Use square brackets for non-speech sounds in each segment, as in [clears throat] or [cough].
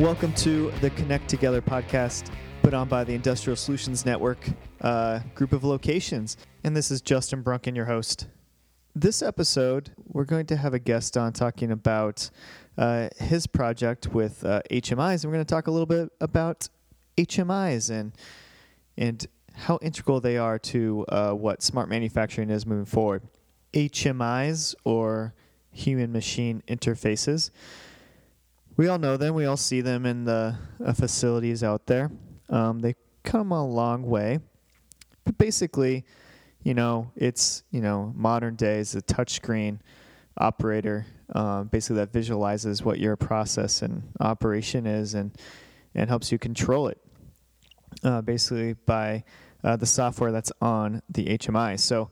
Welcome to the Connect Together podcast put on by the Industrial Solutions Network uh, group of locations. And this is Justin Brunken, your host. This episode, we're going to have a guest on talking about uh, his project with uh, HMIs. And we're going to talk a little bit about HMIs and and how integral they are to uh, what smart manufacturing is moving forward. HMIs or human machine interfaces. We all know them. We all see them in the uh, facilities out there. Um, they come a long way, but basically, you know, it's you know modern days a touchscreen operator, um, basically that visualizes what your process and operation is and and helps you control it, uh, basically by uh, the software that's on the HMI. So.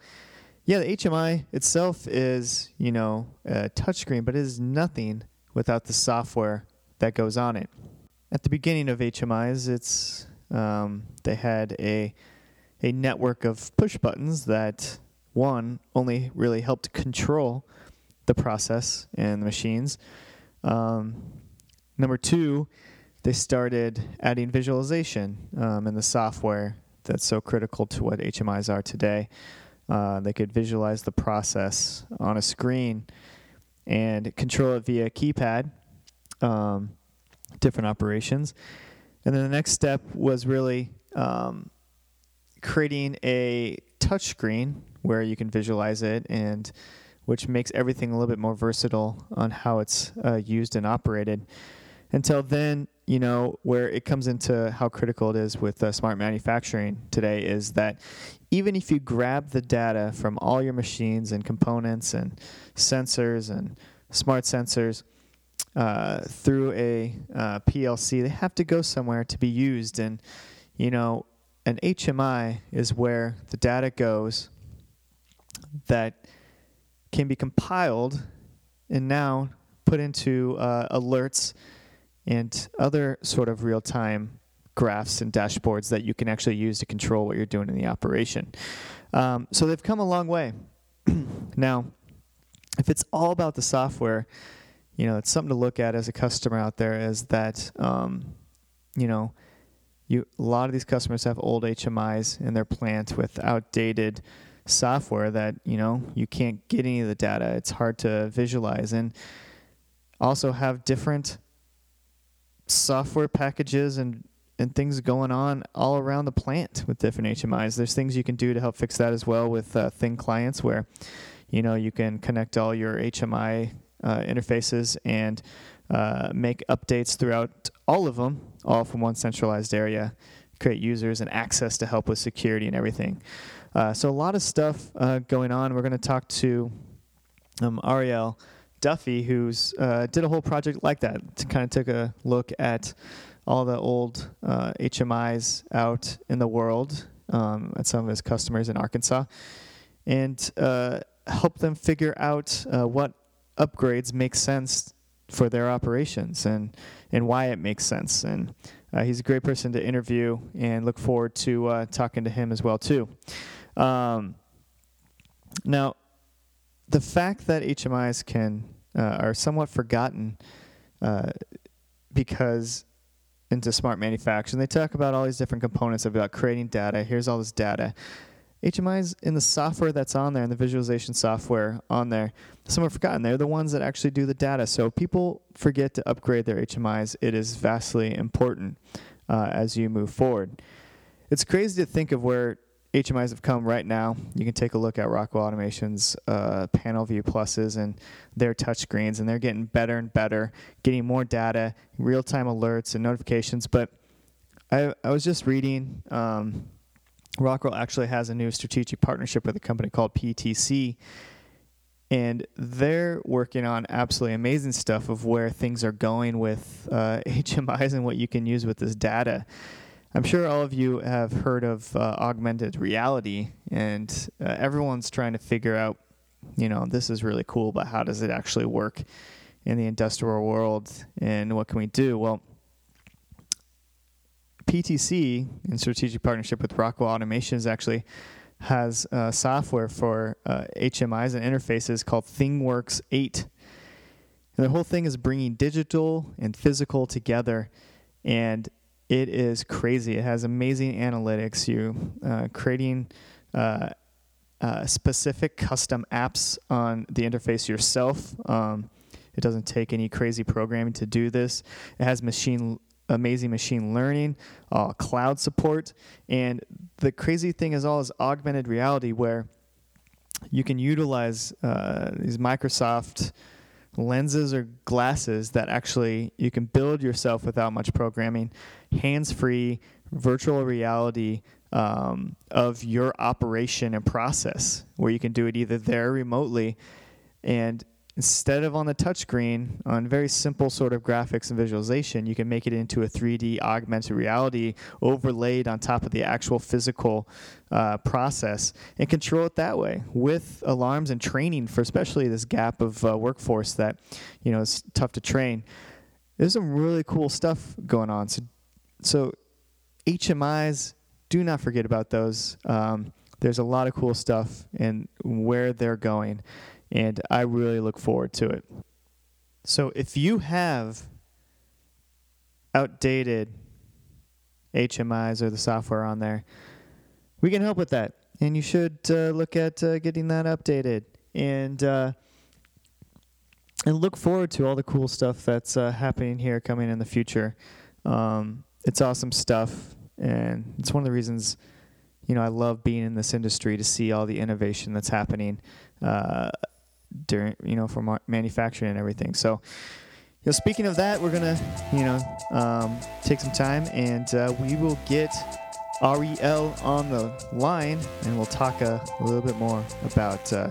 Yeah, the HMI itself is, you know, a touchscreen, but it is nothing without the software that goes on it. At the beginning of HMIs, it's um, they had a a network of push buttons that one only really helped control the process and the machines. Um, number two, they started adding visualization um, in the software that's so critical to what HMIs are today. Uh, they could visualize the process on a screen and control it via keypad, um, different operations. And then the next step was really um, creating a touchscreen where you can visualize it and which makes everything a little bit more versatile on how it's uh, used and operated. Until then, you know, where it comes into how critical it is with uh, smart manufacturing today is that even if you grab the data from all your machines and components and sensors and smart sensors uh, through a uh, PLC, they have to go somewhere to be used. And, you know, an HMI is where the data goes that can be compiled and now put into uh, alerts and other sort of real time graphs and dashboards that you can actually use to control what you're doing in the operation. Um, so they've come a long way. [clears throat] now, if it's all about the software, you know, it's something to look at as a customer out there is that, um, you know, you a lot of these customers have old HMIs in their plant with outdated software that you know you can't get any of the data. It's hard to visualize and also have different software packages and and things going on all around the plant with different HMIs. There's things you can do to help fix that as well with uh, thin clients where you know you can connect all your HMI uh, interfaces and uh, make updates throughout all of them, all from one centralized area, create users and access to help with security and everything. Uh, so a lot of stuff uh, going on. We're going to talk to um, Ariel Duffy, who's uh, did a whole project like that. To kind of took a look at all the old HMIs uh, out in the world um, at some of his customers in Arkansas, and uh, help them figure out uh, what upgrades make sense for their operations and and why it makes sense. And uh, he's a great person to interview, and look forward to uh, talking to him as well too. Um, now, the fact that HMIs can uh, are somewhat forgotten uh, because into smart manufacturing, they talk about all these different components about creating data. Here's all this data. HMIs in the software that's on there, in the visualization software on there, some are forgotten. They're the ones that actually do the data. So people forget to upgrade their HMIs. It is vastly important uh, as you move forward. It's crazy to think of where HMIs have come right now. You can take a look at Rockwell Automation's uh, panel view pluses and their touchscreens, and they're getting better and better, getting more data, real time alerts and notifications. But I, I was just reading. Um, Rockwell actually has a new strategic partnership with a company called PTC, and they're working on absolutely amazing stuff of where things are going with uh, [laughs] HMIs and what you can use with this data. I'm sure all of you have heard of uh, augmented reality, and uh, everyone's trying to figure out, you know, this is really cool, but how does it actually work in the industrial world, and what can we do? Well, PTC, in strategic partnership with Rockwell Automation, is actually has uh, software for uh, HMIs and interfaces called ThingWorx 8. And the whole thing is bringing digital and physical together. And it is crazy. It has amazing analytics. You uh, creating uh, uh, specific custom apps on the interface yourself. Um, it doesn't take any crazy programming to do this. It has machine amazing machine learning, uh, cloud support, and the crazy thing is all is augmented reality where you can utilize uh, these Microsoft lenses or glasses that actually you can build yourself without much programming, hands-free virtual reality um, of your operation and process, where you can do it either there remotely and instead of on the touchscreen on very simple sort of graphics and visualization, you can make it into a 3D augmented reality overlaid on top of the actual physical uh, process and control it that way with alarms and training for especially this gap of uh, workforce that you know is tough to train. There's some really cool stuff going on. So, so HMIs, do not forget about those. Um, there's a lot of cool stuff and where they're going and I really look forward to it. So if you have outdated HMIs or the software on there, we can help with that. And you should uh, look at uh, getting that updated and uh, and look forward to all the cool stuff that's uh, happening here coming in the future. Um, it's awesome stuff, and it's one of the reasons you know I love being in this industry to see all the innovation that's happening. During you know for manufacturing and everything. So, you know, speaking of that, we're gonna you know um, take some time and uh, we will get Rel on the line and we'll talk a, a little bit more about uh,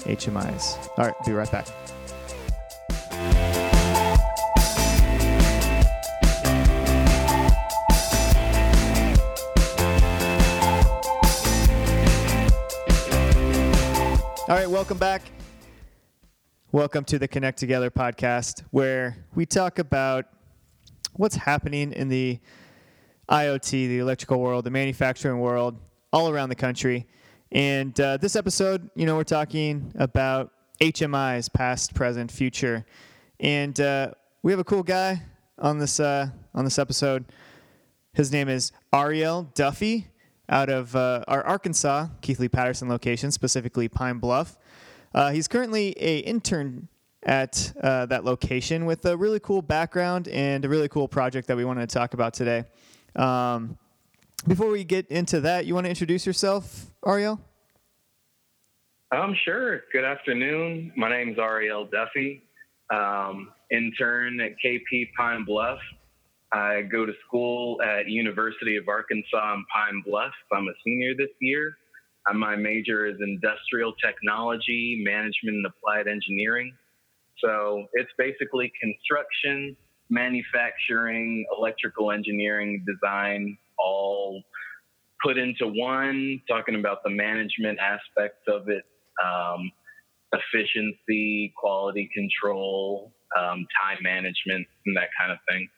HMIs. All right, be right back. All right, welcome back. Welcome to the Connect Together podcast, where we talk about what's happening in the IoT, the electrical world, the manufacturing world, all around the country. And uh, this episode, you know, we're talking about HMIs, past, present, future. And uh, we have a cool guy on this uh, on this episode. His name is Ariel Duffy out of uh, our Arkansas Keithley Patterson location, specifically Pine Bluff. Uh, he's currently a intern at uh, that location with a really cool background and a really cool project that we wanted to talk about today. Um, before we get into that, you want to introduce yourself, Ariel? Um, sure. Good afternoon. My name is Ariel Duffy, um, intern at KP Pine Bluff. I go to school at University of Arkansas in Pine Bluff. I'm a senior this year. Uh, my major is industrial technology, management, and applied engineering. So it's basically construction, manufacturing, electrical engineering, design, all put into one, talking about the management aspects of it, um, efficiency, quality control, um, time management, and that kind of thing.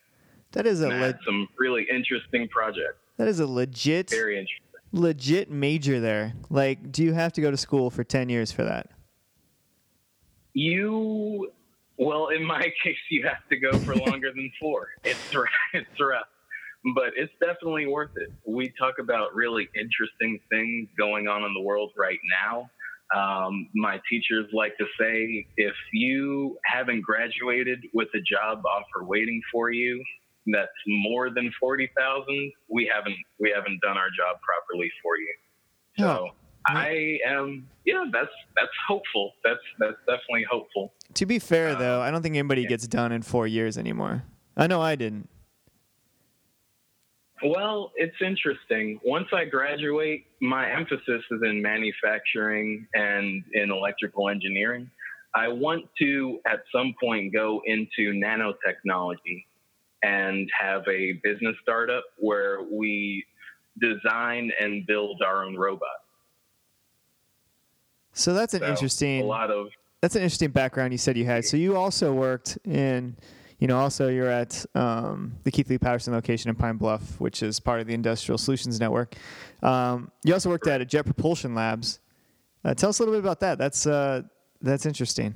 That is a le- some really interesting projects. That is a legit, very interesting legit major there. Like, do you have to go to school for 10 years for that? You, well, in my [laughs] case, you have to go for longer than four. [laughs] It's rough. It's rough, but it's definitely worth it. We talk about really interesting things going on in the world right now. Um, my teachers like to say if you haven't graduated with a job offer waiting for you, that's more than forty thousand, we haven't we haven't done our job properly for you. So. I am yeah, that's that's hopeful. That's that's definitely hopeful. To be fair um, though, I don't think anybody yeah. gets done in four years anymore. I know I didn't. Well, it's interesting. Once I graduate, my emphasis is in manufacturing and in electrical engineering. I want to, at some point, go into nanotechnology and have a business startup where we design and build our own robots. So that's an so interesting a lot of that's an interesting background you said you had. So you also worked in you know, also you're at um, the Keithley Patterson location in Pine Bluff, which is part of the Industrial Solutions Network. Um, you also worked at Jet Propulsion Labs. Uh, tell us a little bit about that. That's uh, that's interesting.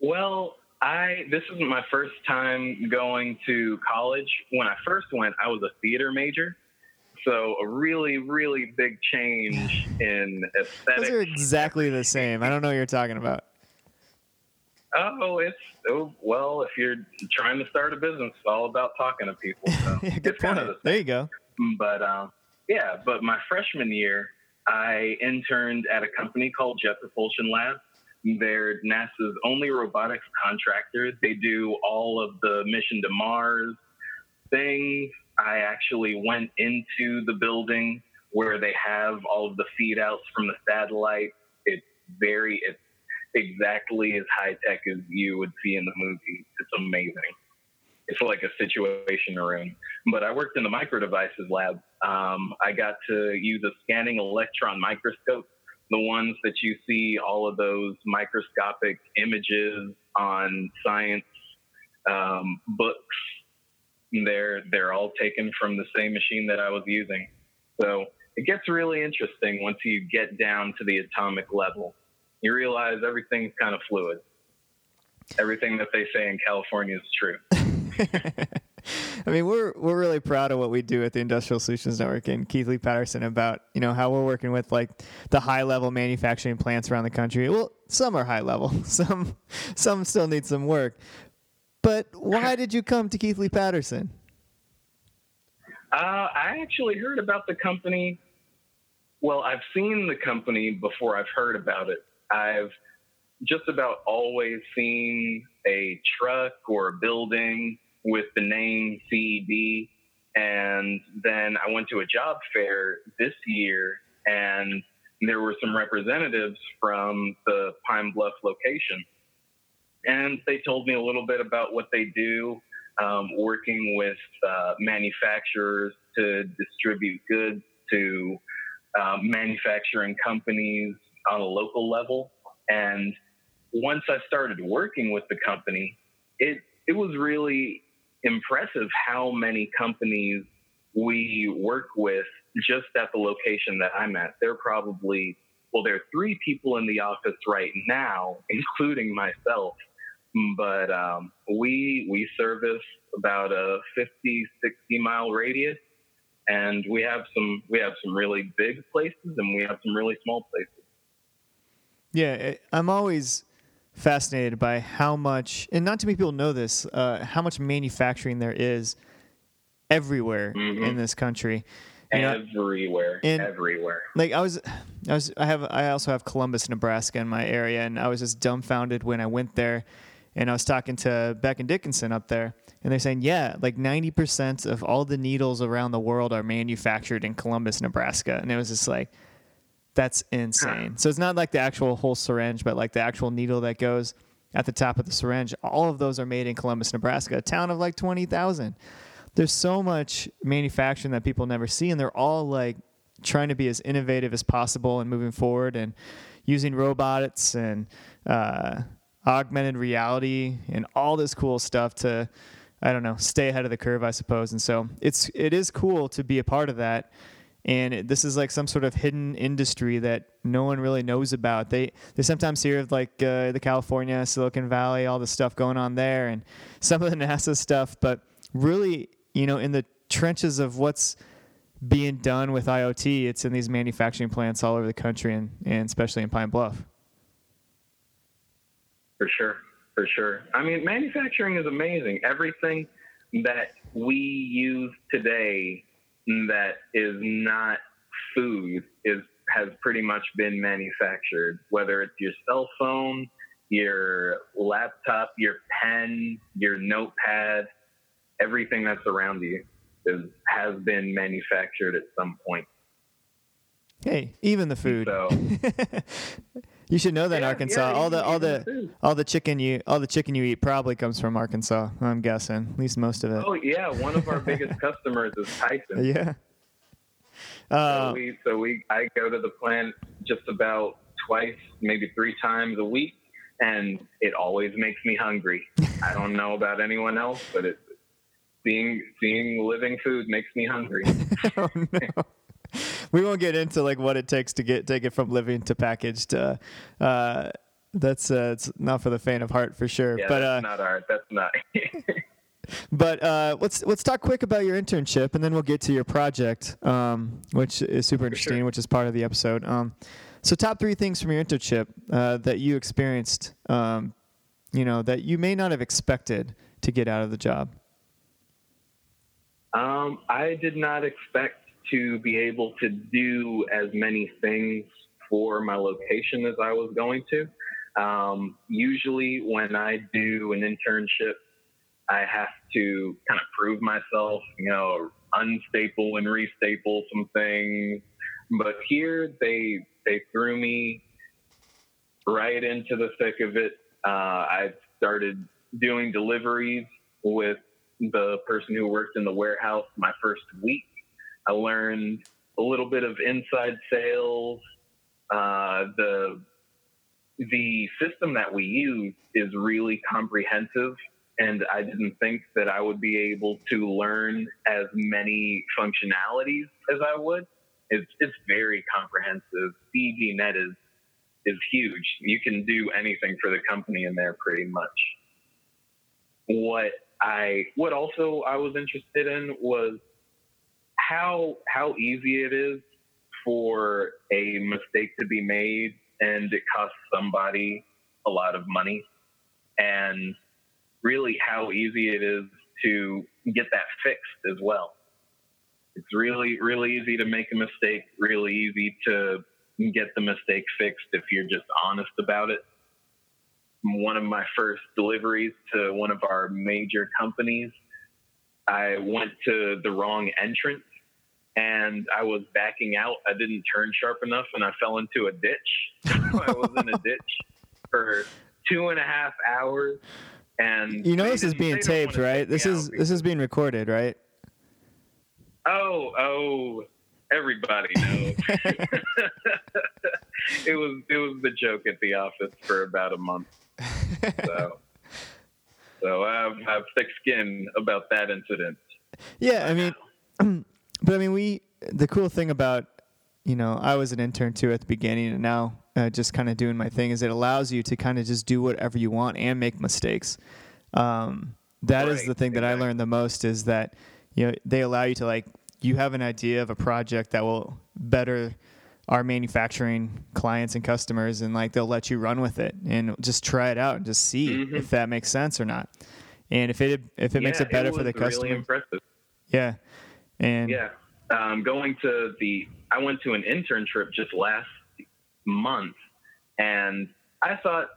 Well, I this isn't my first time going to college. When I first went, I was a theater major. So a really, really big change in aesthetics. Those are exactly the same. I don't know what you're talking about. Oh, it's oh well. If you're trying to start a business, it's all about talking to people. So yeah, [laughs] good point. of the There you go. But um, yeah, but my freshman year, I interned at a company called Jet Propulsion Labs. They're NASA's only robotics contractor. They do all of the mission to Mars things. I actually went into the building where they have all of the feed outs from the satellite. It's very, it's exactly as high tech as you would see in the movie. It's amazing. It's like a situation room. But I worked in the micro devices lab. Um, I got to use a scanning electron microscope the ones that you see all of those microscopic images on science um, books they're they're all taken from the same machine that I was using. So it gets really interesting once you get down to the atomic level. You realize everything's kind of fluid. Everything that they say in California is true. [laughs] I mean, we're we're really proud of what we do at the Industrial Solutions Network and Keithley Patterson about you know how we're working with like the high level manufacturing plants around the country. Well, some are high level, [laughs] some some still need some work. But why did you come to Keithley Patterson? Uh, I actually heard about the company. Well, I've seen the company before I've heard about it. I've just about always seen a truck or a building with the name CED. And then I went to a job fair this year, and there were some representatives from the Pine Bluff location. And they told me a little bit about what they do, um, working with uh, manufacturers to distribute goods to uh, manufacturing companies on a local level. And once I started working with the company, it, it was really impressive how many companies we work with just at the location that I'm at. There are probably, well, there are three people in the office right now, including myself. But um, we we service about a 50, 60 mile radius, and we have some we have some really big places, and we have some really small places. Yeah, I'm always fascinated by how much, and not too many people know this, uh, how much manufacturing there is everywhere Mhm. in this country. You know, everywhere, and- everywhere. like I was, I was, I have, I also have Columbus, Nebraska in my area, and I was just dumbfounded when I went there, and I was talking to Becton Dickinson up there, and they're saying, yeah, like ninety percent of all the needles around the world are manufactured in Columbus, Nebraska, and it was just like, that's insane. So it's not like the actual whole syringe, but like the actual needle that goes at the top of the syringe. All of those are made in Columbus, Nebraska, a town of like twenty thousand there's so much manufacturing that people never see and they're all like trying to be as innovative as possible and moving forward and using robots and uh, augmented reality and all this cool stuff to i don't know stay ahead of the curve i suppose and so it's it is cool to be a part of that and it, this is like some sort of hidden industry that no one really knows about. They they sometimes hear of like uh, the California, Silicon Valley, all the stuff going on there, and [laughs] some of the NASA stuff, but really, you know, in the trenches of what's being done with IoT, it's in these manufacturing plants all over the country, and, and especially in Pine Bluff. For sure, for sure. I mean, manufacturing is amazing. Everything that we use today that is not food is has pretty much been manufactured. Whether it's your cell phone, your laptop, your pen, your notepad, everything that's around you is has been manufactured at some point. Hey, even the food. So [laughs] you should know that in Yeah, Arkansas. yeah, all the all the all the chicken you all the chicken you eat probably comes from Arkansas. I'm guessing, at least most of it. oh yeah, one of our biggest [laughs] customers is Tyson. Yeah. So Uh, we so we I go to the plant just about twice, maybe three times a week, and it always makes me hungry. I don't know about anyone else, but it seeing seeing living food makes me hungry. [laughs] oh no. [laughs] We won't get into like what it takes to get take it from living to packaged. Uh, uh, that's uh, it's not for the faint of heart for sure. Yeah, but that's uh, not art. That's not. [laughs] but uh, let's let's talk quick about your internship, and then we'll get to your project, um, which is super interesting, sure. which is part of the episode. Um, so, top three things from your internship uh, that you experienced, um, you know, that you may not have expected to get out of the job. Um, I did not expect to be able to do as many things for my location as I was going to. Um, usually, when I do an internship, I have to kind of prove myself, you know, unstaple and restaple some things. But here, they they threw me right into the thick of it. Uh, I started doing deliveries with the person who worked in the warehouse my first week. I learned a little bit of inside sales. Uh, the the system that we use is really comprehensive, and I didn't think that I would be able to learn as many functionalities as I would. It's it's very comprehensive. CDNet is is huge. You can do anything for the company in there pretty much. What I what also I was interested in was how how easy it is for a mistake to be made and it costs somebody a lot of money and really how easy it is to get that fixed as well. It's really really easy to make a mistake, really easy to get the mistake fixed if you're just honest about it one of my first deliveries to one of our major companies, I went to the wrong entrance and I was backing out. I didn't turn sharp enough and I fell into a ditch. [laughs] I was in a ditch for two and a half hours. And You know this is being taped, right? This is this is being recorded, right? Oh, oh, everybody knows. [laughs] [laughs] it was it was the joke at the office for about a month. So, so I have, I have thick skin about that incident. Yeah, I mean, [clears throat] but I mean, we the cool thing about you know I was an intern too at the beginning, and now uh, just kind of doing my thing is it allows you to kind of just do whatever you want and make mistakes. Um, that is Right, the thing that I learned the most is that you know they allow you to like you have an idea of a project that will better our manufacturing clients and customers and like they'll let you run with it and just try it out and just see Mhm. if that makes sense or not and if it if it makes Yeah, it better for the really customer impressive. yeah and Yeah. Um, going to the, I went to an intern trip just last month, and I thought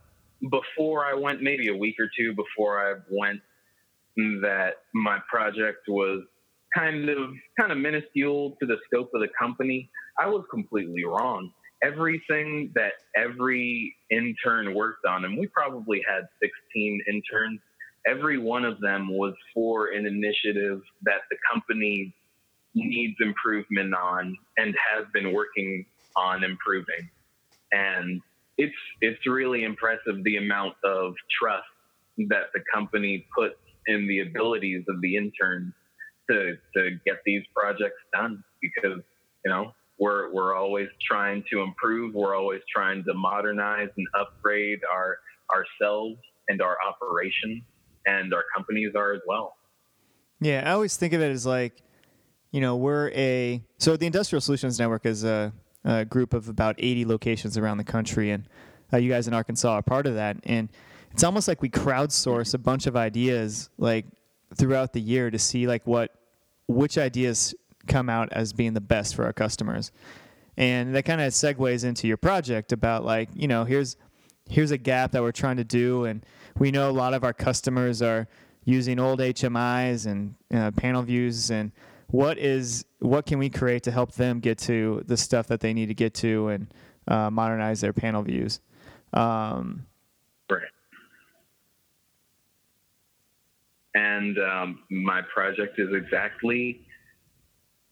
before I went, maybe a week or two before I went, that my project was kind of kind of minuscule to the scope of the company. I was completely wrong. Everything that every intern worked on, and we probably had 16 interns, every one of them was for an initiative that the company needs improvement on and has been working on improving. And it's it's really impressive the amount of trust that the company puts in the abilities of the interns to to get these projects done because you know we're we're always trying to improve we're always trying to modernize and upgrade our ourselves and our operations and our companies are as well Yeah, I always think of it as like, you know, we're a so the Industrial Solutions Network is a, a group of about 80 locations around the country, and uh, you guys in Arkansas are part of that. And it's almost like we crowdsource a bunch of ideas like throughout the year to see like what which ideas come out as being the best for our customers. And that kind of segues into your project about like, you know, here's here's a gap that we're trying to do and we know a lot of our customers are using old HMIs and uh, panel views and what is what can we create to help them get to the stuff that they need to get to and uh, modernize their panel views. Um, Right. And um, my project is exactly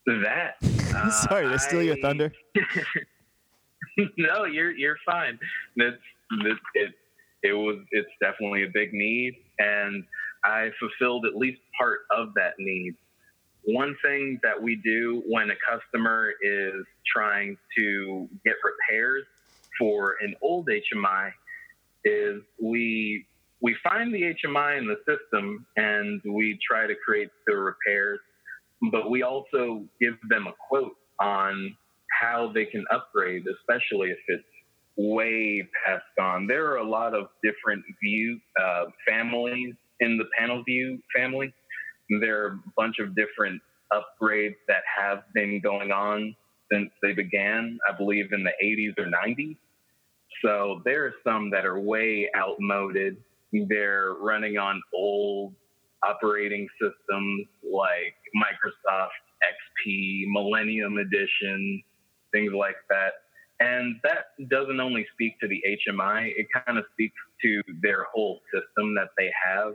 that. [laughs] Uh, sorry, did I steal your thunder? [laughs] no, you're you're fine. It's it it was it's definitely a big need, and I fulfilled at least part of that need. One thing that we do when a customer is trying to get repairs for an old HMI, is we we find the HMI in the system and we try to create the repairs, but we also give them a quote on how they can upgrade, especially if it's way past gone. There are a lot of different view uh, families in the panel view family. There are a bunch of different upgrades that have been going on since they began, I believe, in the 80s or 90s. So there are some that are way outmoded. They're running on old operating systems like Microsoft XP, Millennium Edition, things like that. And that doesn't only speak to the HMI, it kind of speaks to their whole system that they have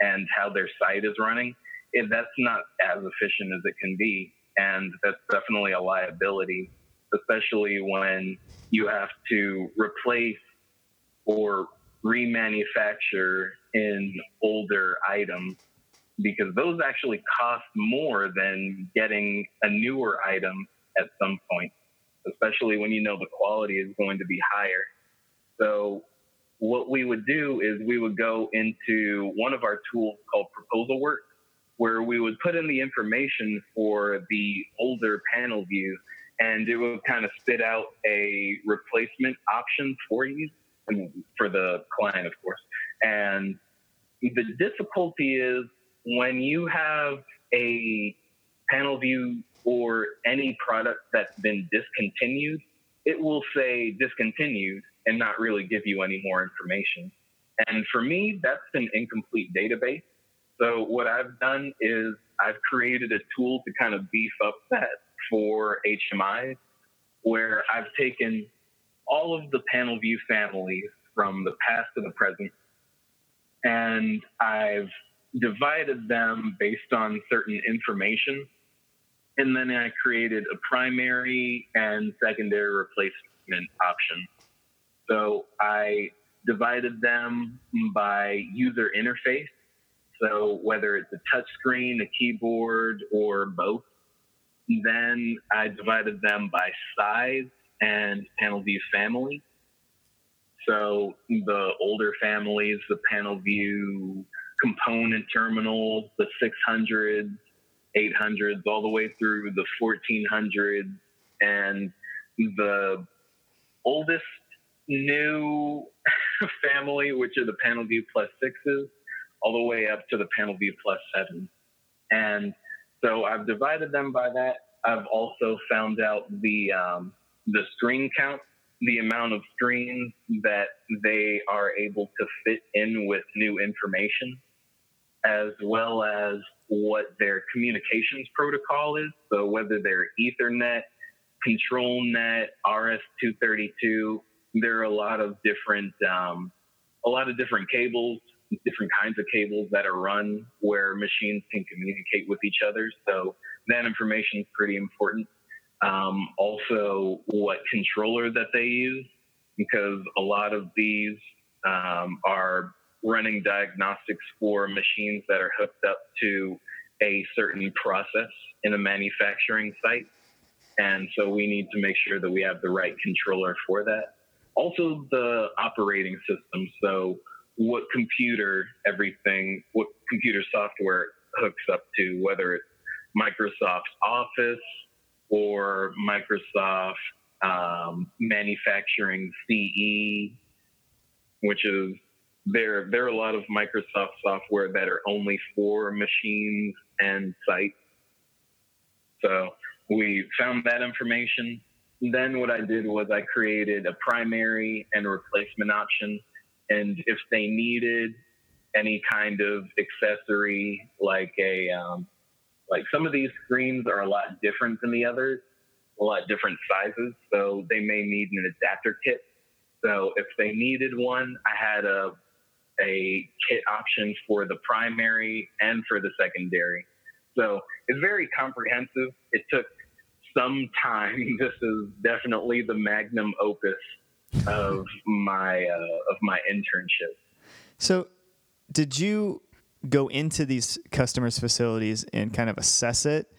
and how their site is running. If that's not as efficient as it can be. And that's definitely a liability, especially when you have to replace or remanufacture in older items because those actually cost more than getting a newer item at some point especially when you know the quality is going to be higher. So what we would do is we would go into one of our tools called Proposal Work, where we would put in the information for the older panel view and it would kind of spit out a replacement option for you for the client, of course. And the difficulty is when you have a panel view or any product that's been discontinued, it will say discontinued and not really give you any more information. And for me, that's an incomplete database. So what I've done is I've created a tool to kind of beef up that for HMIs, where I've taken all of the panel view families from the past to the present, and I've divided them based on certain information and then I created a primary and secondary replacement option. So I divided them by user interface. So whether it's a touch screen, a keyboard, or both. Then I divided them by size and panel view family. So the older families, the panel view component terminals, the 600s, 800s all the way through the 1400s and the oldest new [laughs] family, which are the PanelView Plus sixes, all the way up to the PanelView Plus seven. And so I've divided them by that. I've also found out the um, the screen count, the amount of screens that they are able to fit in with new information, as well as what their communications protocol is. So whether they're Ethernet, ControlNet, RS-232, there are a lot of different um, a lot of different cables, different kinds of cables that are run where machines can communicate with each other. So that information is pretty important. Um, also, what controller that they use, because a lot of these um, are running diagnostics for machines that are hooked up to a certain process in a manufacturing site. And so we need to make sure that we have the right controller for that. Also, the operating system. So, what computer everything, what computer software hooks up to, whether it's Microsoft Office or Microsoft um, Manufacturing CE, which is there there are a lot of Microsoft software that are only for machines and sites. So we found that information. Then what I did was I created a primary and replacement option. And if they needed any kind of accessory, like a um, like some of these screens are a lot different than the others, a lot different sizes, so they may need an adapter kit. So if they needed one, I had a a kit option for the primary and for the secondary. So it's very comprehensive. It took some time. [laughs] This is definitely the magnum opus of my uh, of my internship. So, did you go into these customers' facilities and kind of assess it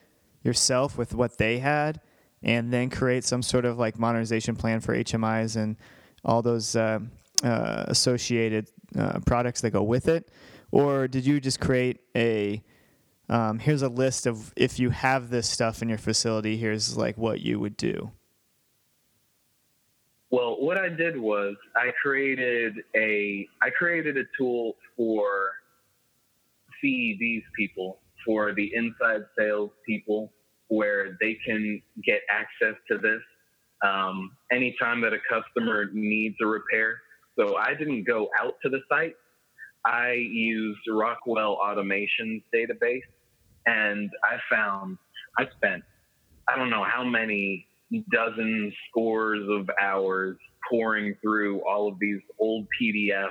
yourself with what they had, and then create some sort of like modernization plan for HMIs and all those uh, uh, associated uh, products that go with it, or did you just create a um, here's a list of if you have this stuff in your facility, here's like what you would do? Well, what I did was I created a I created a tool for CEDs people, for the inside sales people, where they can get access to this um, anytime that a customer needs a repair. So I didn't go out to the site. I used Rockwell Automation's database, and I found I spent I don't know how many dozens, scores of hours pouring through all of these old PDFs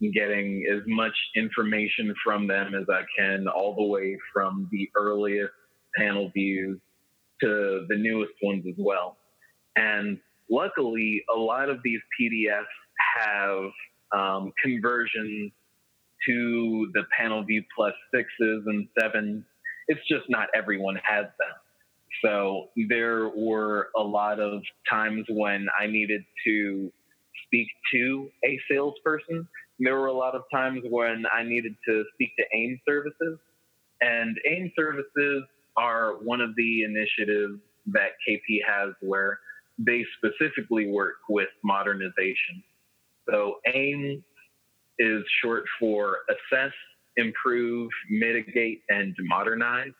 and getting as much information from them as I can, all the way from the earliest panel views to the newest ones as well. And luckily, a lot of these PDFs have um, conversions to the panel view plus sixes and sevens. It's just not everyone has them. So there were a lot of times when I needed to speak to a salesperson. There were a lot of times when I needed to speak to AIM services. And AIM services are one of the initiatives that KP has where they specifically work with modernization. So AIM is short for assess, improve, mitigate, and modernize.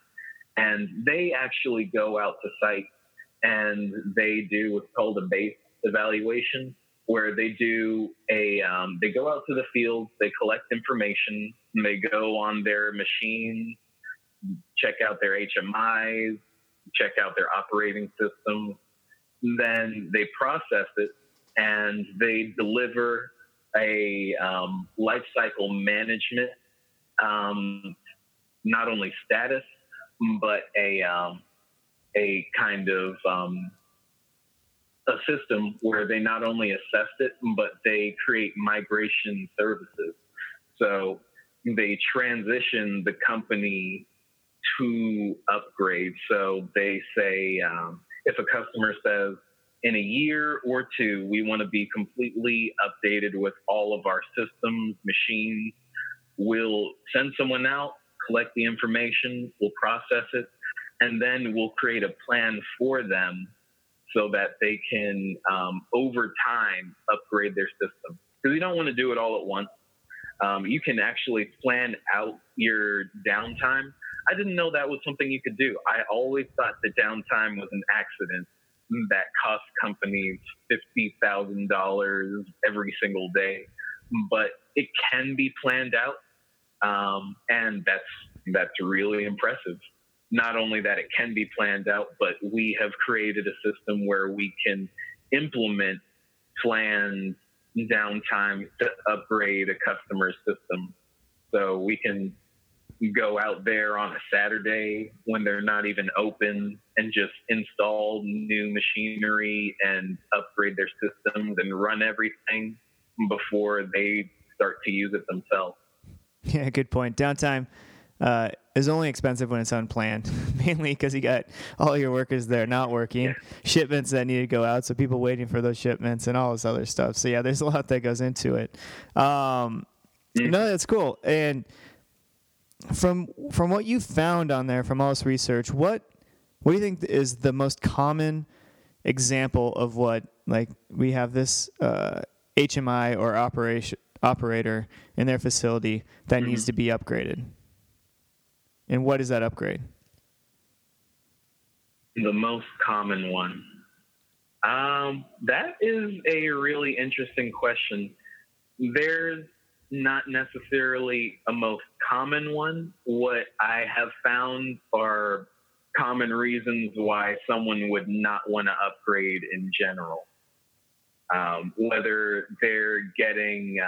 And they actually go out to site and they do what's called a base evaluation, where they do a um, they go out to the field, they collect information, they go on their machines, check out their HMIs, check out their operating systems, then they process it and they deliver a um, life cycle management, um, not only status, but a um, a kind of um, a system where they not only assess it, but they create migration services. So they transition the company to upgrade. So they say um, if a customer says in a year or two, we want to be completely updated with all of our systems, machines. We'll send someone out, collect the information, we'll process it, and then we'll create a plan for them so that they can, um, over time, upgrade their system. Because you don't want to do it all at once. Um, you can actually plan out your downtime. I didn't know that was something you could do. I always thought that downtime was an accident that cost companies $50,000 every single day, but it can be planned out. Um, and that's, that's really impressive. Not only that it can be planned out, but we have created a system where we can implement planned downtime to upgrade a customer system. So we can go out there on a Saturday when they're not even open and just install new machinery and upgrade their systems and run everything before they start to use it themselves. [laughs] Yeah, good point. Downtime uh, is only expensive when it's unplanned, [laughs] mainly because you got all your workers there not working, yeah. shipments that need to go out, so people waiting for those shipments and all this other stuff. So yeah, there's a lot that goes into it. Um, mm-hmm. No, that's cool. And from from what you found on there from all this research, what what do you think is the most common example of what like we have this uh, HMI or operation operator in their facility that mm-hmm. needs to be upgraded? And what is that upgrade? The most common one. Um, that is a really interesting question. There's not necessarily a most common one. What I have found are common reasons why someone would not want to upgrade in general. Um, whether they're getting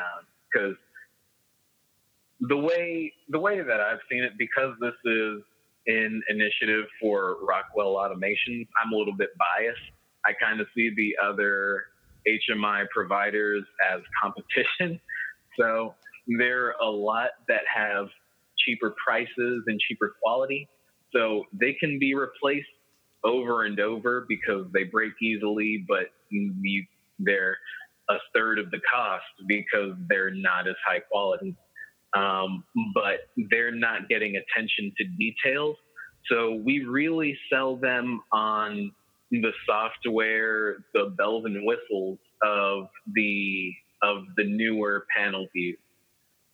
because uh, the way the way that I've seen it, because this is an initiative for Rockwell Automation, I'm a little bit biased. I kind of see the other HMI providers as competition. [laughs] So there are a lot that have cheaper prices and cheaper quality. So they can be replaced over and over because they break easily, but you, they're a third of the cost because they're not as high quality. Um, but they're not getting attention to details. So we really sell them on the software, the bells and whistles of the of the newer PanelView.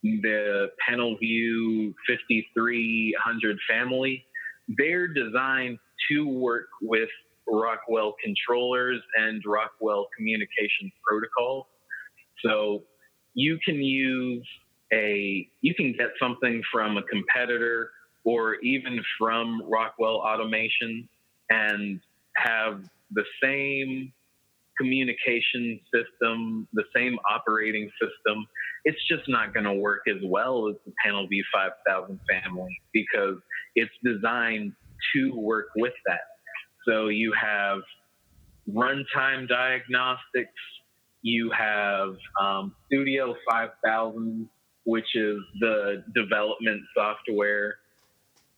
The PanelView 5300 family, they're designed to work with Rockwell controllers and Rockwell communications protocol. So you can use a you can get something from a competitor or even from Rockwell Automation and have the same communication system, the same operating system. It's just not going to work as well as the Panel PanelView 5000 family because it's designed to work with that. So you have runtime diagnostics, you have um, Studio 5000, which is the development software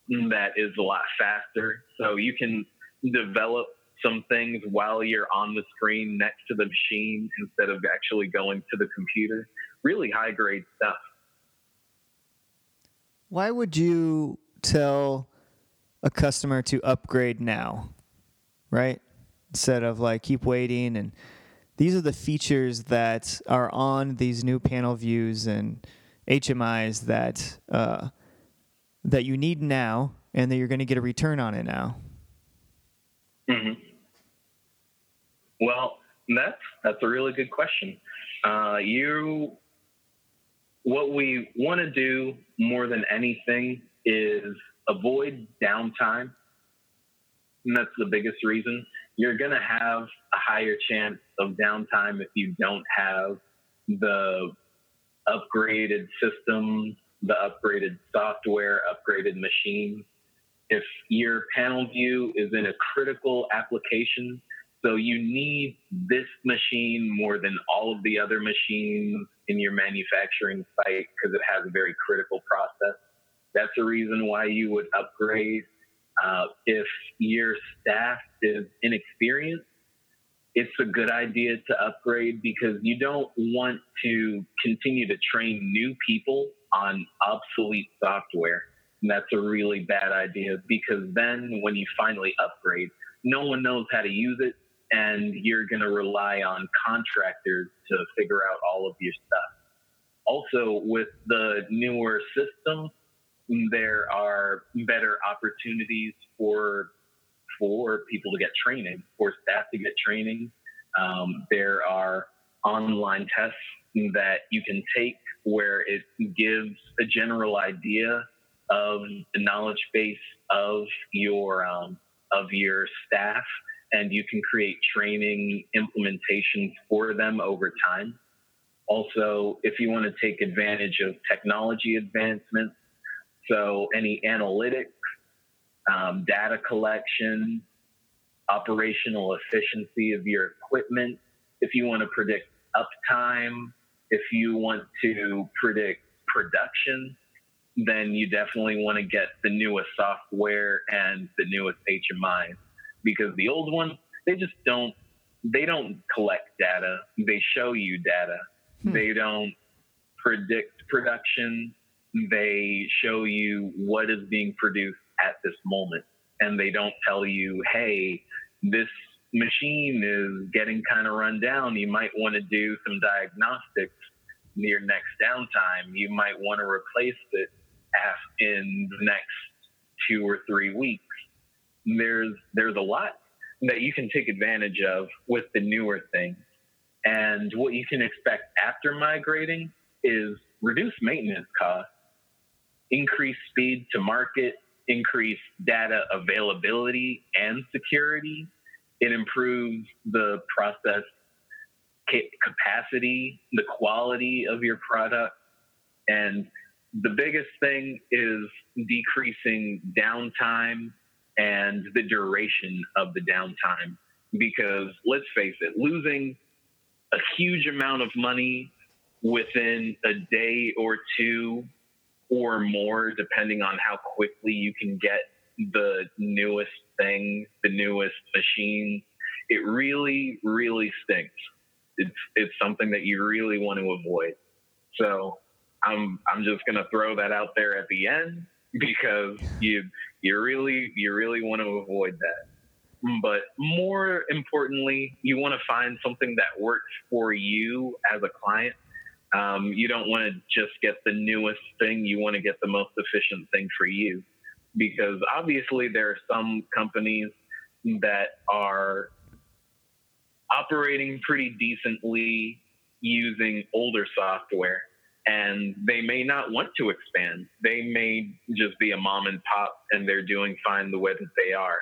that is a lot faster. So you can develop some things while you're on the screen next to the machine instead of actually going to the computer. Really high grade stuff. Why would you tell a customer to upgrade now? Right? Instead of like keep waiting and these are the features that are on these new PanelViews and HMIs that uh, that you need now and that you're going to get a return on it now. Mm-hmm. Well, that's that's a really good question. Uh, you, what we want to do more than anything is avoid downtime, and that's the biggest reason. You're going to have a higher chance of downtime if you don't have the upgraded system, the upgraded software, upgraded machine. If your PanelView is in a critical application so you need this machine more than all of the other machines in your manufacturing site because it has a very critical process. That's a reason why you would upgrade. Uh, if your staff is inexperienced, it's a good idea to upgrade because you don't want to continue to train new people on obsolete software. And that's a really bad idea because then when you finally upgrade, no one knows how to use it and you're going to rely on contractors to figure out all of your stuff. Also, with the newer system, there are better opportunities for for people to get training, for staff to get training. Um, there are online tests that you can take where it gives a general idea of the knowledge base of your um, of your staff and you can create training implementations for them over time. Also, if you want to take advantage of technology advancements, so any analytics, um, data collection, operational efficiency of your equipment, if you want to predict uptime, if you want to predict production, then you definitely want to get the newest software and the newest HMI because the old ones they just don't they don't collect data. They show you data. Hmm. They don't predict production. They show you what is being produced at this moment. And they don't tell you, hey, this machine is getting kind of run down. You might want to do some diagnostics near next downtime. You might want to replace it in the next two or three weeks there's there's a lot that you can take advantage of with the newer things. And what you can expect after migrating is reduced maintenance costs, increased speed to market, increased data availability and security. It improves the process capacity, the quality of your product. And the biggest thing is decreasing downtime and the duration of the downtime. Because let's face it, losing a huge amount of money within a day or two or more, depending on how quickly you can get the newest thing, the newest machine, it really, really stinks. it's it's something that you really want to avoid. So I'm I'm just gonna throw that out there at the end because you you really you really want to avoid that. But more importantly, you want to find something that works for you as a client. Um, you don't want to just get the newest thing. You want to get the most efficient thing for you, because obviously there are some companies that are operating pretty decently using older software and they may not want to expand. They may just be a mom and pop and they're doing fine the way that they are.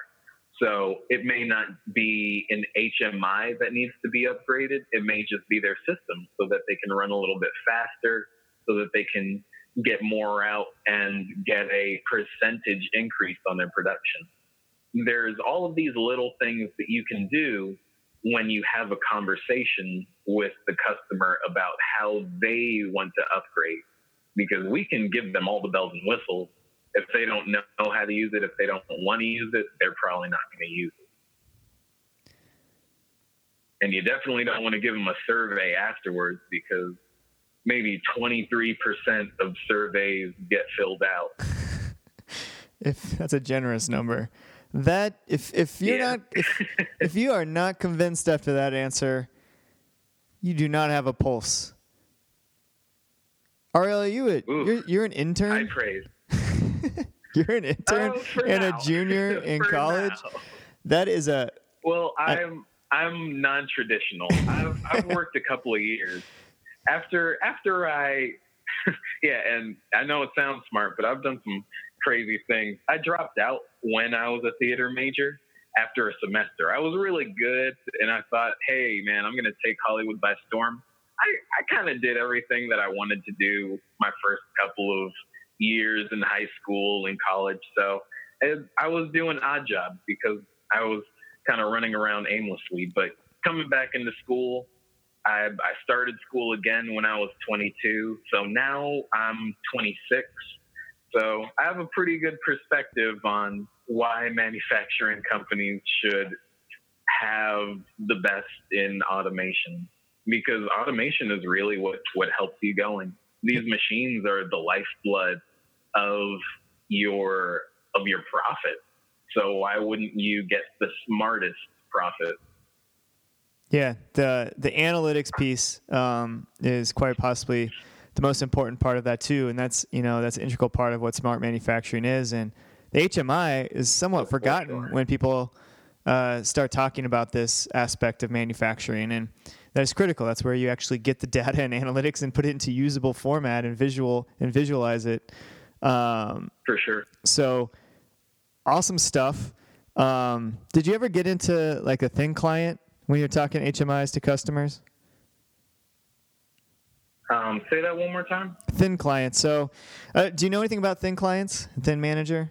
So it may not be an HMI that needs to be upgraded. It may just be their system so that they can run a little bit faster, so that they can get more out and get a percentage increase on their production. There's all of these little things that you can do when you have a conversation with the customer about how they want to upgrade because we can give them all the bells and whistles if they don't know how to use it if they don't want to use it they're probably not going to use it and you definitely don't want to give them a survey afterwards because maybe 23% of surveys get filled out [laughs] if that's a generous number that if if you're yeah. not if, [laughs] if you are not convinced after that answer, you do not have a pulse. Ariel, are you a, you're, you're an intern? I praise. You're an intern oh, and now. a [laughs] junior in college. Now. That is a well. I'm I, I'm non-traditional. I've I've [laughs] worked a couple of years after after I [laughs] yeah, and I know it sounds smart, but I've done some crazy things. I dropped out when I was a theater major after a semester. I was really good, and I thought, hey, man, I'm going to take Hollywood by storm. I, I kind of did everything that I wanted to do my first couple of years in high school and college. So I was doing odd jobs because I was kind of running around aimlessly. But coming back into school, I, I started school again when I was 22. So now I'm 26 so I have a pretty good perspective on why manufacturing companies should have the best in automation because automation is really what, what helps you going. These machines are the lifeblood of your of your profit. So why wouldn't you get the smartest profit? Yeah, the the analytics piece um, is quite possibly the most important part of that too, and that's you know that's an integral part of what smart manufacturing is. And the HMI is somewhat forgotten when people uh, start talking about this aspect of manufacturing, and that is critical. That's where you actually get the data and analytics and put it into usable format and visual and visualize it. Um, For sure. So awesome stuff. Um, did you ever get into like a thin client when you're talking HMIs to customers? Um, say that one more time. Thin client. So, uh, do you know anything about thin clients? ThinManager.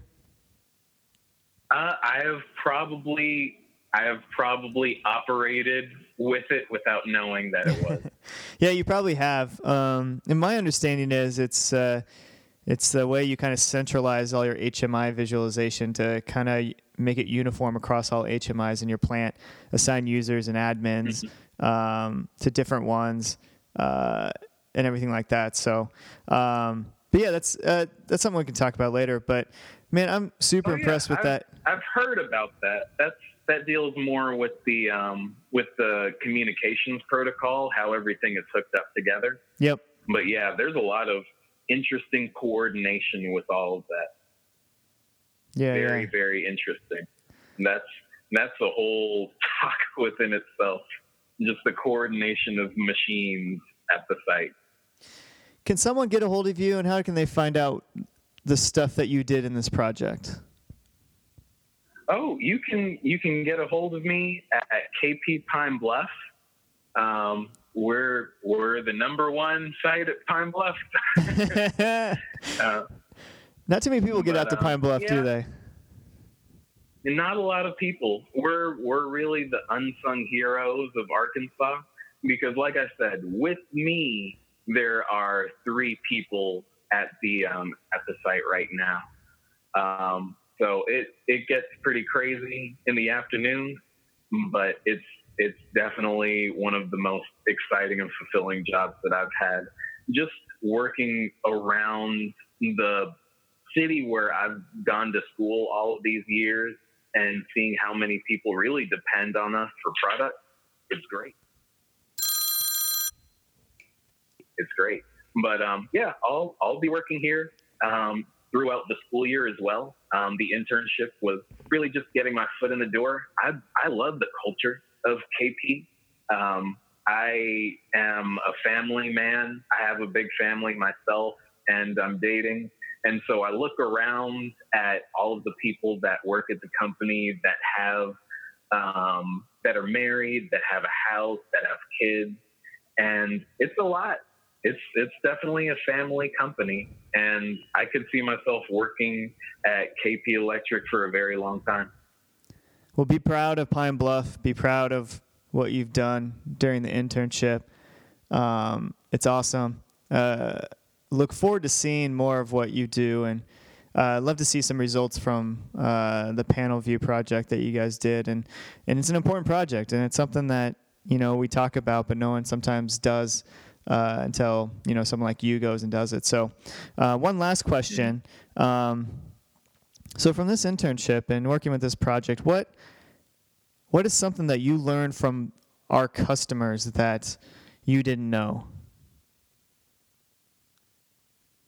Uh, I have probably I have probably operated with it without knowing that it was. [laughs] yeah, you probably have. Um, and my understanding is it's uh, it's the way you kind of centralize all your HMI visualization to kind of make it uniform across all HMIs in your plant, assign users and admins mm-hmm. um, to different ones. Uh, and everything like that. So, um, but yeah, that's uh, that's something we can talk about later. But man, I'm super oh, yeah. impressed with I've, that. I've heard about that. That's that deals more with the um, with the communications protocol, how everything is hooked up together. Yep. But yeah, there's a lot of interesting coordination with all of that. Yeah. Very yeah. very interesting. And that's that's a whole talk [laughs] within itself. Just the coordination of machines at the site. Can someone get a hold of you, and how can they find out the stuff that you did in this project? Oh, you can you can get a hold of me at, KP Pine Bluff. Um, we're we're the number one site at Pine Bluff. [laughs] uh, Not too many people get but, out to Pine Bluff, yeah, do they? Not a lot of people. We're we're really the unsung heroes of Arkansas because, like I said, with me, there are three people at the um, at the site right now. Um, so it it gets pretty crazy in the afternoon, but it's it's definitely one of the most exciting and fulfilling jobs that I've had. Just working around the city where I've gone to school all of these years and seeing how many people really depend on us for products, it's great. It's great. But um, yeah, I'll I'll be working here um, throughout the school year as well. Um, the internship was really just getting my foot in the door. I I love the culture of KP. Um, I am a family man. I have a big family myself, and I'm dating. And so I look around at all of the people that work at the company that have um, that are married, that have a house, that have kids, and it's a lot it's it's definitely a family company, and I could see myself working at KP Electric for a very long time. Well, be proud of Pine Bluff. Be proud of what you've done during the internship. Um, it's awesome. Uh, look forward to seeing more of what you do, and uh, love to see some results from uh, the PanelView project that you guys did. And and it's an important project, and it's something that you know we talk about, but no one sometimes does uh, until you know someone like you goes and does it. So, uh, one last question. Um, so, from this internship and working with this project, what what is something that you learned from our customers that you didn't know?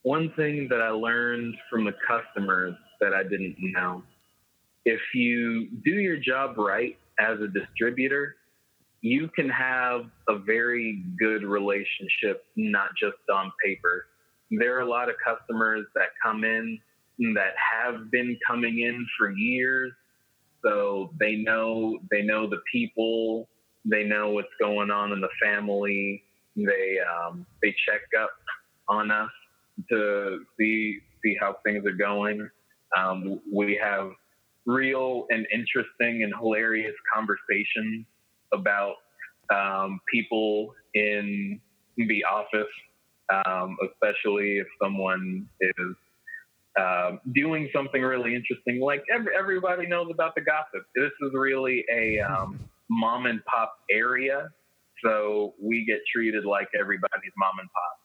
One thing that I learned from the customers that I didn't know if you do your job right as a distributor, you can have a very good relationship, not just on paper. There are a lot of customers that come in that have been coming in for years. So they know they know the people, they know what's going on in the family. They um, they check up on us to see see how things are going. Um, we have real and interesting and hilarious conversations about um, people in the office, um, especially if someone is uh, doing something really interesting. Like every, everybody knows about the gossip. This is really a um, [laughs] mom and pop area, so we get treated like everybody's mom and pop.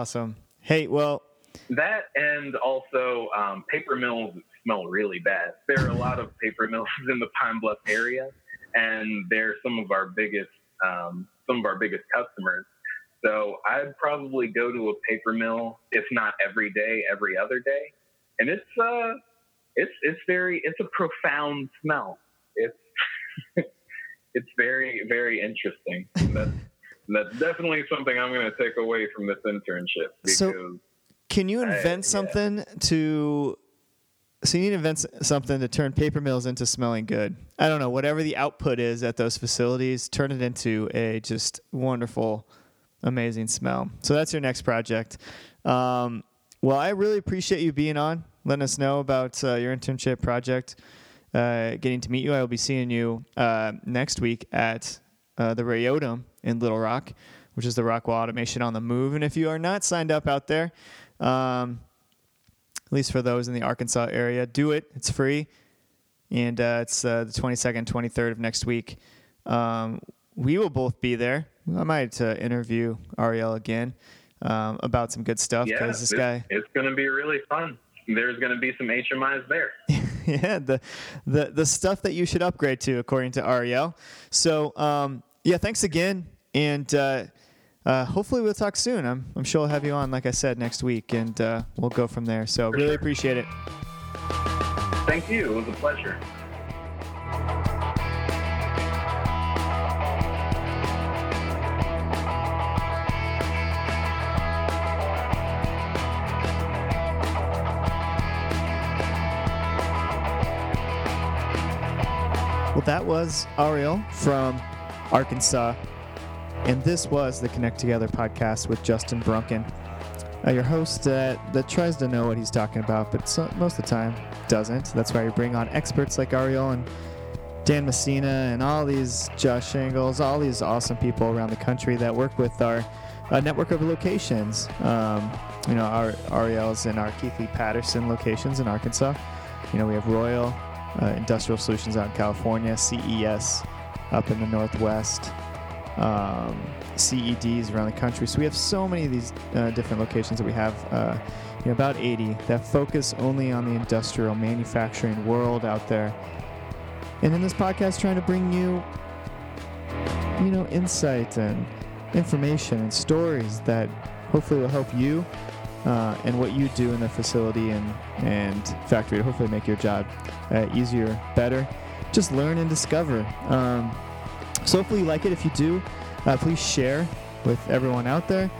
Awesome. Hey, well, that and also um, paper mills smell really bad. There are a lot of paper mills [laughs] in the Pine Bluff area, and they're some of our biggest um, some of our biggest customers. So I'd probably go to a paper mill, if not every day, every other day, and it's uh, it's it's very it's a profound smell. It's [laughs] it's very very interesting. That's that's definitely something I'm going to take away from this internship. Because so, can you invent I, something to so you need to invent something to turn paper mills into smelling good. I don't know, whatever the output is at those facilities, turn it into a just wonderful, amazing smell. So that's your next project. Um, well, I really appreciate you being on, letting us know about uh, your internship project, uh, getting to meet you. I will be seeing you uh, next week at uh, the Rayodum in Little Rock, which is the Rockwell Automation on the Move. And if you are not signed up out there, um, at least for those in the Arkansas area. Do it. It's free. And uh, it's uh, the 22nd, 23rd of next week. Um, we will both be there. I might uh, interview Ariel again um, about some good stuff because yeah, this guy. It's going to be really fun. There's going to be some HMIs there. [laughs] yeah, the, the the stuff that you should upgrade to, according to Ariel. So, um, yeah, thanks again, and uh, hopefully we'll talk soon. I'm, I'm sure I'll have you on, like I said, next week, and uh, we'll go from there. So, For really sure. appreciate it. Thank you. It was a pleasure. Well, that was Ariel from Arkansas. And this was the Connect Together podcast with Justin Brunken, uh, your host uh, that tries to know what he's talking about, but so, most of the time doesn't. That's why we bring on experts like Ariel and Dan Messina and all these Josh Shangles, all these awesome people around the country that work with our uh, network of locations. Um, you know, our Ariel's in our Keathley Patterson locations in Arkansas. You know, we have Royal, uh, Industrial Solutions out in California, CES up in the Northwest, um, CEDs around the country. So we have so many of these uh, different locations that we have, uh, you know, about 80 that focus only on the industrial manufacturing world out there. And in this podcast, trying to bring you, you know, insight and information and stories that hopefully will help you uh, and what you do in the facility and, and factory to hopefully make your job uh, easier, better. Just learn and discover. Um, so hopefully you like it. If you do, uh, please share with everyone out there.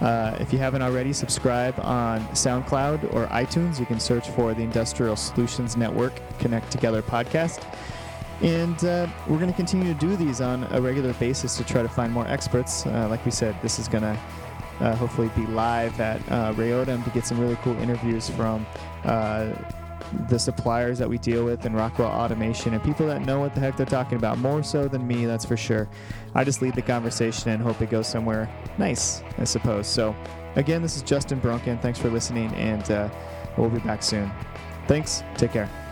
Uh, if you haven't already, subscribe on SoundCloud or iTunes. You can search for the Industrial Solutions Network Connect Together podcast. And uh, we're going to continue to do these on a regular basis to try to find more experts. Uh, like we said, this is going to uh, hopefully be live at uh, Rayodem to get some really cool interviews from uh, the suppliers that we deal with in Rockwell Automation and people that know what the heck they're talking about, more so than me, that's for sure. I just lead the conversation and hope it goes somewhere nice, I suppose. So, again, this is Justin Brunken. Thanks for listening, and uh, we'll be back soon. Thanks. Take care.